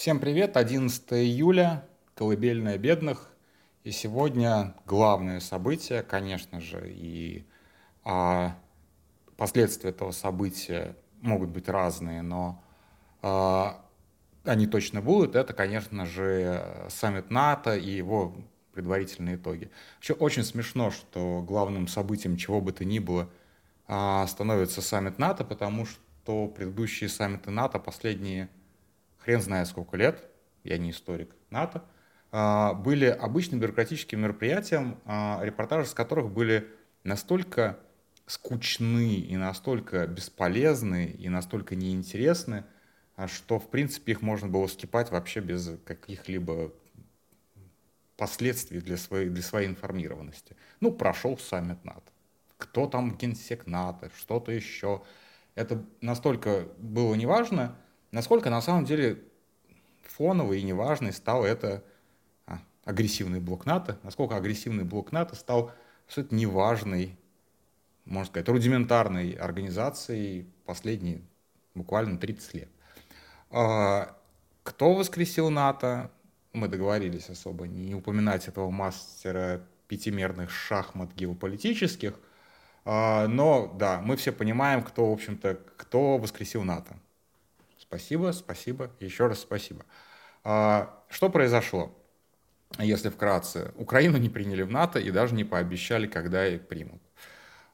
Всем привет, 11 июля, колыбельная бедных. И сегодня главное событие, конечно же, и а, последствия этого события могут быть разные, но а, они точно будут. Это, конечно же, саммит НАТО и его предварительные итоги. Еще очень смешно, что главным событием чего бы то ни было а, становится саммит НАТО, потому что предыдущие саммиты НАТО, последние хрен знает сколько лет, я не историк НАТО, а, были обычным бюрократическим мероприятием, а, репортажи с которых были настолько скучны и настолько бесполезны и настолько неинтересны, что, в принципе, их можно было скипать вообще без каких-либо последствий для своей, для своей информированности. Ну, прошел саммит НАТО. Кто там генсек НАТО, что-то еще. Это настолько было неважно, насколько на самом деле фоновый и неважный стал это а, агрессивный блок НАТО, насколько агрессивный блок НАТО стал абсолютно неважной, можно сказать, рудиментарной организацией последние буквально 30 лет. А, кто воскресил НАТО? Мы договорились особо не упоминать этого мастера пятимерных шахмат геополитических, а, но да, мы все понимаем, кто, в общем-то, кто воскресил НАТО. Спасибо, спасибо, еще раз спасибо. А, что произошло? Если вкратце, Украину не приняли в НАТО и даже не пообещали, когда их примут.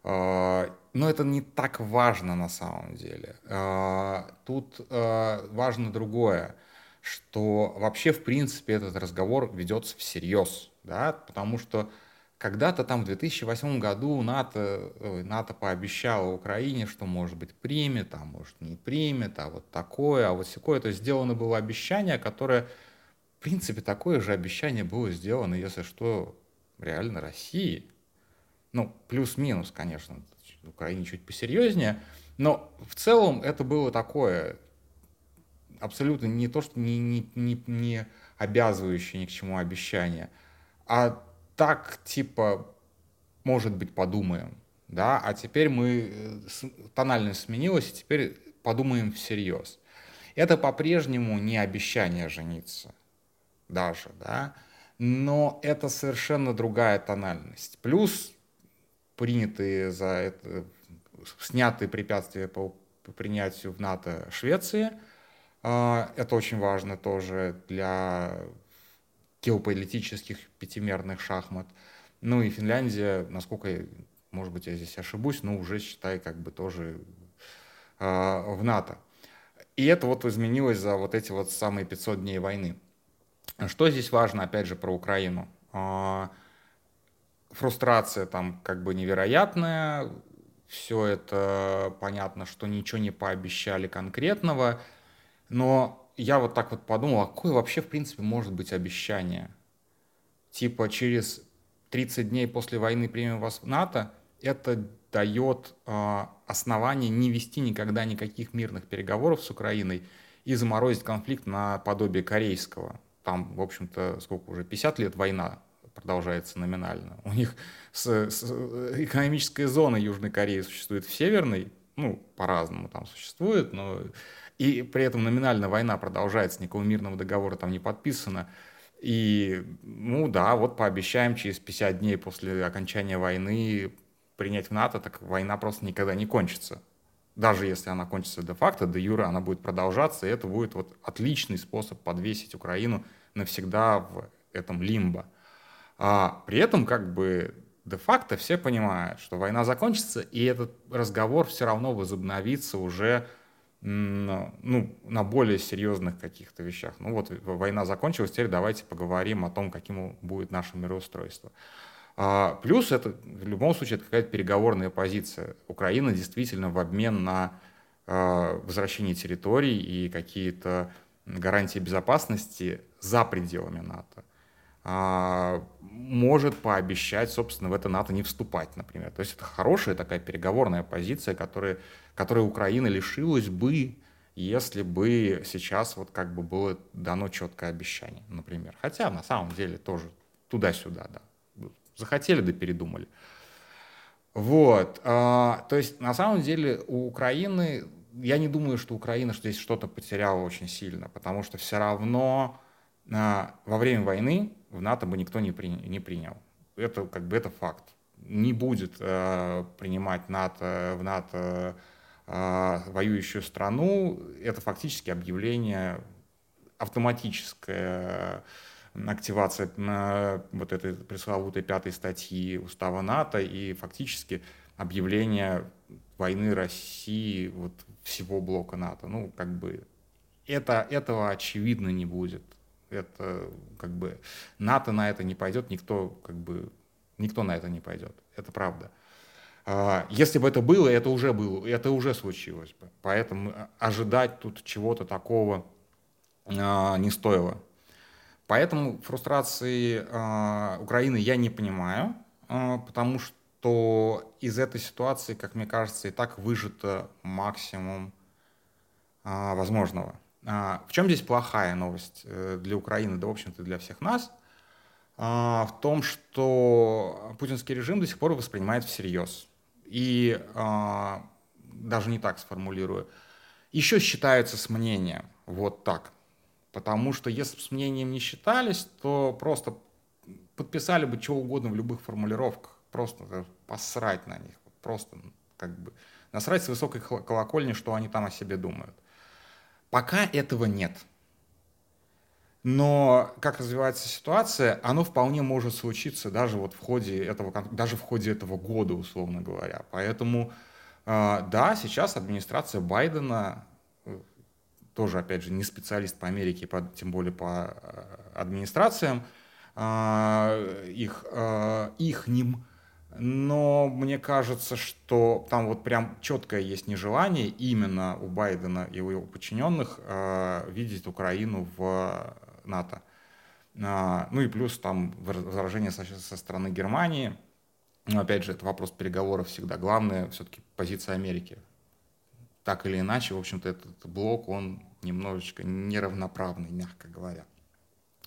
А, но это не так важно на самом деле. А, тут важно другое, что вообще, в принципе, этот разговор ведется всерьез, да, потому что когда-то там в 2008 году НАТО, НАТО пообещало Украине, что, может быть, примет, а может, не примет, а вот такое, а вот такое. То есть сделано было обещание, которое, в принципе, такое же обещание было сделано, если что, реально России. Ну, плюс-минус, конечно, в Украине чуть посерьезнее, но в целом это было такое абсолютно не то, что не, не, не, не обязывающее ни к чему обещание, а так, типа, может быть, подумаем, да, а теперь мы, э, тональность сменилась, и теперь подумаем всерьез. Это по-прежнему не обещание жениться, даже, да, но это совершенно другая тональность. Плюс принятые за это, снятые препятствия по, по принятию в НАТО Швеции, а, это очень важно тоже для геополитических пятимерных шахмат. Ну и Финляндия, насколько, может быть, я здесь ошибусь, но уже, считай, как бы тоже э, в НАТО. И это вот изменилось за вот эти вот самые 500 дней войны. Что здесь важно, опять же, про Украину? Э, фрустрация там как бы невероятная, все это понятно, что ничего не пообещали конкретного, но я вот так вот подумал, а какое вообще, в принципе, может быть обещание? Типа через 30 дней после войны примем вас в НАТО, это дает э, основание не вести никогда никаких мирных переговоров с Украиной и заморозить конфликт на подобие корейского. Там, в общем-то, сколько уже, 50 лет война продолжается номинально. У них с, с, экономическая зона Южной Кореи существует в Северной, ну, по-разному там существует, но и при этом номинально война продолжается, никакого мирного договора там не подписано. И, ну да, вот пообещаем через 50 дней после окончания войны принять в НАТО, так война просто никогда не кончится. Даже если она кончится де-факто, де юра она будет продолжаться, и это будет вот отличный способ подвесить Украину навсегда в этом лимбо. А при этом как бы де-факто все понимают, что война закончится, и этот разговор все равно возобновится уже ну, на более серьезных каких-то вещах. Ну вот война закончилась, теперь давайте поговорим о том, каким будет наше мироустройство. А, плюс это в любом случае это какая-то переговорная позиция. Украина действительно в обмен на а, возвращение территорий и какие-то гарантии безопасности за пределами НАТО может пообещать, собственно, в это НАТО не вступать, например. То есть это хорошая такая переговорная позиция, которая которой Украина лишилась бы, если бы сейчас вот как бы было дано четкое обещание, например. Хотя на самом деле тоже туда-сюда, да. Захотели, да передумали. Вот. А, то есть на самом деле у Украины я не думаю, что Украина здесь что-то потеряла очень сильно, потому что все равно во время войны в НАТО бы никто не, при, не принял. Это как бы это факт. Не будет э, принимать НАТО в НАТО э, воюющую страну. Это фактически объявление автоматическое активация э, вот этой пресловутой пятой статьи устава НАТО и фактически объявление войны России вот всего блока НАТО. Ну, как бы это, этого очевидно не будет. Это как бы НАТО на это не пойдет, никто как бы никто на это не пойдет. Это правда. А, если бы это было, это уже было, это уже случилось бы. Поэтому ожидать тут чего-то такого а, не стоило. Поэтому фрустрации а, Украины я не понимаю, потому что из этой ситуации, как мне кажется, и так выжито максимум возможного. А, в чем здесь плохая новость э, для Украины, да, в общем-то, для всех нас? А, в том, что путинский режим до сих пор воспринимает всерьез. И а, даже не так сформулирую. Еще считается с мнением. Вот так. Потому что если бы с мнением не считались, то просто подписали бы чего угодно в любых формулировках. Просто посрать на них. Просто как бы насрать с высокой колокольни, что они там о себе думают. Пока этого нет. Но как развивается ситуация, оно вполне может случиться даже вот в ходе этого, даже в ходе этого года, условно говоря. Поэтому, а, да, сейчас администрация Байдена, э, тоже, опять же, не специалист по Америке, тем более по э, администрациям, их, их ним но мне кажется, что там вот прям четкое есть нежелание именно у Байдена и у его подчиненных э, видеть Украину в НАТО. Э, ну и плюс там возражение со, со стороны Германии. Но опять же, это вопрос переговоров всегда. Главное все-таки позиция Америки. Так или иначе, в общем-то, этот блок, он немножечко неравноправный, мягко говоря.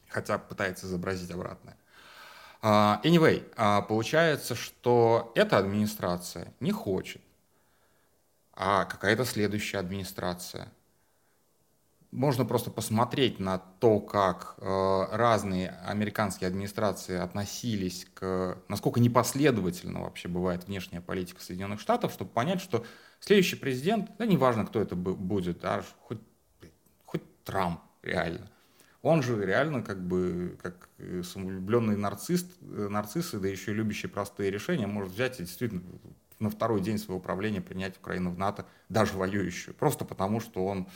Хотя пытается изобразить обратное. А, anyway, а, получается, что эта администрация не хочет, а какая-то следующая администрация. Можно просто посмотреть на то, как э, разные американские администрации относились к... Насколько непоследовательно вообще бывает внешняя политика Соединенных Штатов, чтобы понять, что следующий президент, да неважно, кто это будет, да, хоть, хоть Трамп реально, он же реально как бы, как самовлюбленный нарцисс, э, нарцисс, да еще и любящий простые решения, может взять и действительно на второй день своего правления принять Украину в НАТО, даже воюющую, просто потому что он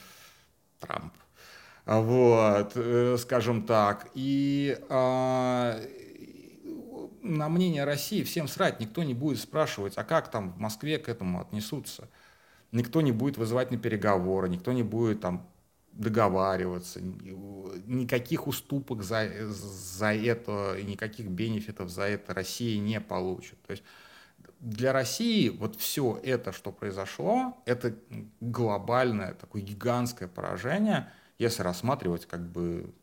Трамп. Вот, э, скажем так. И а, на мнение России всем срать, никто не будет спрашивать, а как там в Москве к этому отнесутся. Никто не будет вызывать на переговоры, никто не будет там договариваться, никаких уступок за, за это, никаких бенефитов за это Россия не получит. То есть для России вот все это, что произошло, это глобальное, такое гигантское поражение, если рассматривать как бы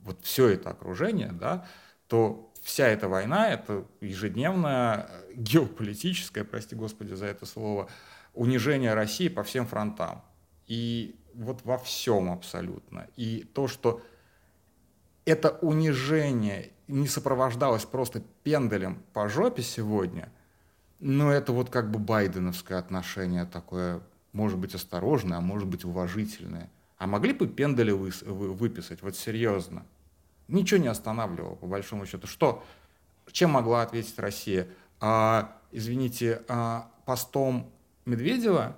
вот все это окружение, да, то вся эта война — это ежедневное геополитическое, прости господи за это слово, унижение России по всем фронтам. И вот во всем абсолютно. И то, что это унижение не сопровождалось просто пенделем по жопе сегодня, но это вот как бы байденовское отношение такое, может быть, осторожное, а может быть, уважительное. А могли бы пендели вы, выписать, вот серьезно? Ничего не останавливало, по большому счету. Что? Чем могла ответить Россия? А, извините, а, постом Медведева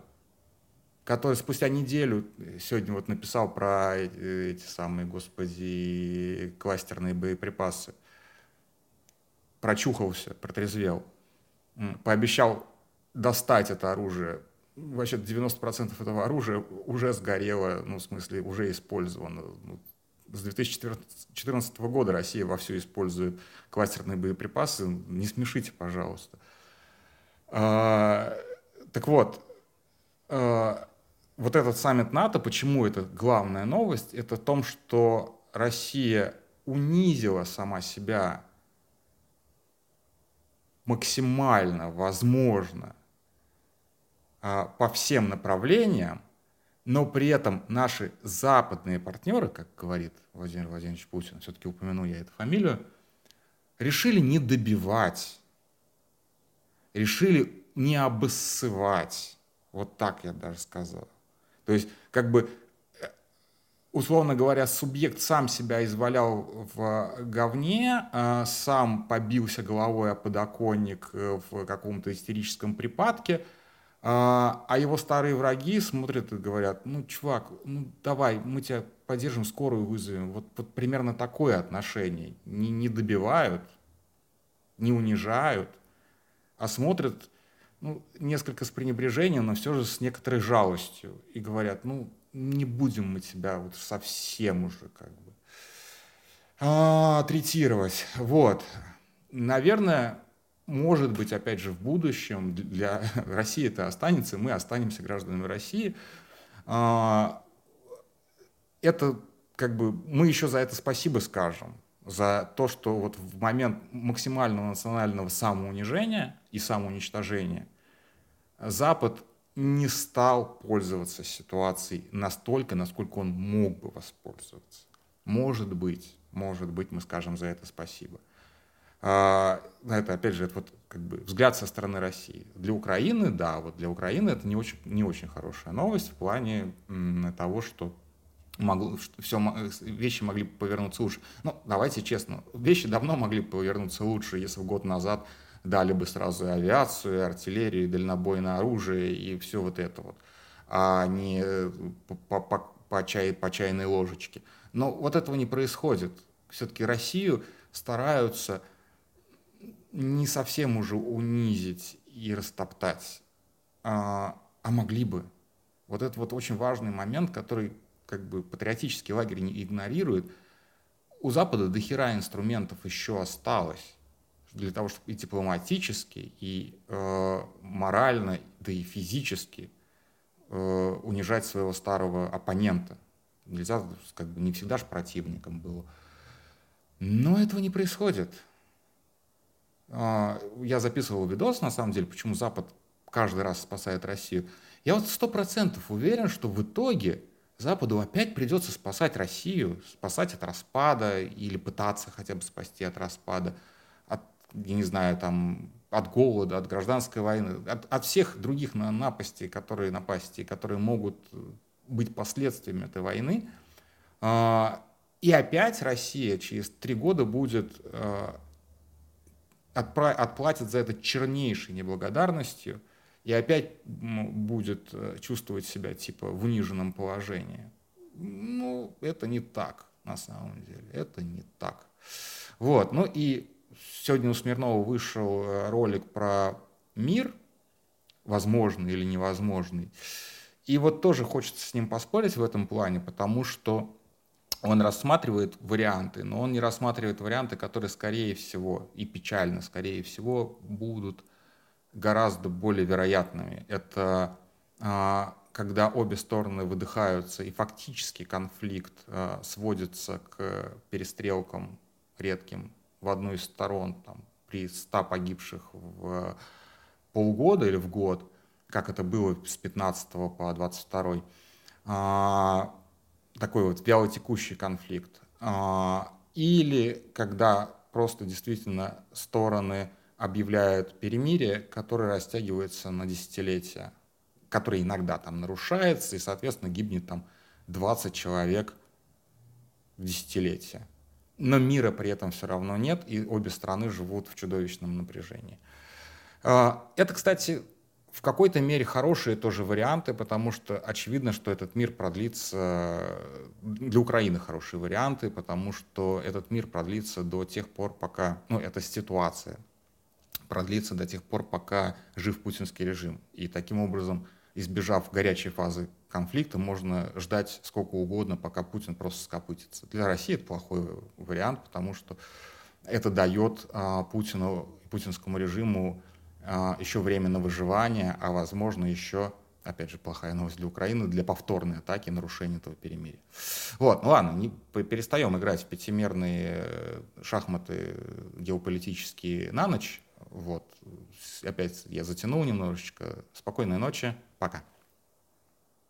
который спустя неделю сегодня вот написал про эти самые, господи, кластерные боеприпасы, прочухался, протрезвел, пообещал достать это оружие. Вообще 90% этого оружия уже сгорело, ну, в смысле, уже использовано. Ну, с 2014 года Россия вовсю использует кластерные боеприпасы. Не смешите, пожалуйста. А, так вот, а, вот этот саммит НАТО, почему это главная новость, это в том, что Россия унизила сама себя максимально возможно а, по всем направлениям, но при этом наши западные партнеры, как говорит Владимир Владимирович Путин, все-таки упомяну я эту фамилию, решили не добивать, решили не обоссывать. Вот так я даже сказал. То есть, как бы, условно говоря, субъект сам себя извалял в говне, а сам побился головой о подоконник э, в каком-то истерическом припадке – а, а его старые враги смотрят и говорят, ну, чувак, ну, давай, мы тебя поддержим, скорую вызовем. Вот, вот примерно такое отношение. Не, не добивают, не унижают, а смотрят ну, несколько с пренебрежением, но все же с некоторой жалостью. И говорят, ну, не будем мы тебя вот совсем уже как бы а, третировать. Вот. Наверное, может быть, опять же, в будущем для России это останется, мы останемся гражданами России. А, это как бы мы еще за это спасибо скажем, за то, что вот в момент максимального национального самоунижения и самоуничтожения Запад не стал пользоваться ситуацией настолько, насколько он мог бы воспользоваться. Может быть, может быть, мы скажем за это спасибо. А, это, опять же, это вот как бы взгляд со стороны России. Для Украины, да, вот для Украины это не очень, не очень хорошая новость в плане того, что могло, все, вещи могли повернуться лучше. Ну, давайте честно, вещи давно могли повернуться лучше, если год назад дали бы сразу и авиацию, и артиллерию, и дальнобойное оружие, и все вот это вот, а не по, по, по, чай, по чайной ложечке. Но вот этого не происходит. Все-таки Россию стараются не совсем уже унизить и растоптать, а, а могли бы. Вот это вот очень важный момент, который как бы патриотический лагерь не игнорирует. У Запада до хера инструментов еще осталось для того, чтобы и дипломатически, и э, морально, да и физически э, унижать своего старого оппонента. Нельзя, как бы не всегда же противником было. Но этого не происходит. А, я записывал видос, на самом деле, почему Запад каждый раз спасает Россию. Я вот сто процентов уверен, что в итоге Западу опять придется спасать Россию, спасать от распада или пытаться хотя бы спасти от распада, от, я не знаю, там, от голода, от гражданской войны, от, от всех других напастей, которые напасти, которые могут быть последствиями этой войны. А, и опять Россия через три года будет а, отплатит за это чернейшей неблагодарностью и опять будет э, чувствовать себя типа в униженном положении. Ну, это не так на самом деле, это не так. Вот, ну и сегодня у Смирнова вышел э, ролик про мир, возможный или невозможный. И вот тоже хочется с ним поспорить в этом плане, потому что он рассматривает варианты, но он не рассматривает варианты, которые, скорее всего, и печально, скорее всего, будут гораздо более вероятными. Это а, когда обе стороны выдыхаются, и фактически конфликт а, сводится к перестрелкам редким в одну из сторон там, при 100 погибших в полгода или в год, как это было с 15 по 22 такой вот вялотекущий конфликт. А, или когда просто действительно стороны объявляют перемирие, которое растягивается на десятилетия, которое иногда там нарушается, и, соответственно, гибнет там 20 человек в десятилетие. Но мира при этом все равно нет, и обе страны живут в чудовищном напряжении. А, это, кстати, в какой-то мере хорошие тоже варианты, потому что очевидно, что этот мир продлится, для Украины хорошие варианты, потому что этот мир продлится до тех пор, пока, ну, эта ситуация продлится до тех пор, пока жив путинский режим. И таким образом, избежав горячей фазы конфликта, можно ждать сколько угодно, пока Путин просто скопытится. Для России это плохой вариант, потому что это дает а, Путину, путинскому режиму а, еще время на выживание, а возможно еще, опять же, плохая новость для Украины, для повторной атаки, нарушения этого перемирия. Вот, ну ладно, не перестаем играть в пятимерные э, шахматы геополитические на ночь. Вот, опять я затянул немножечко. Спокойной ночи, пока.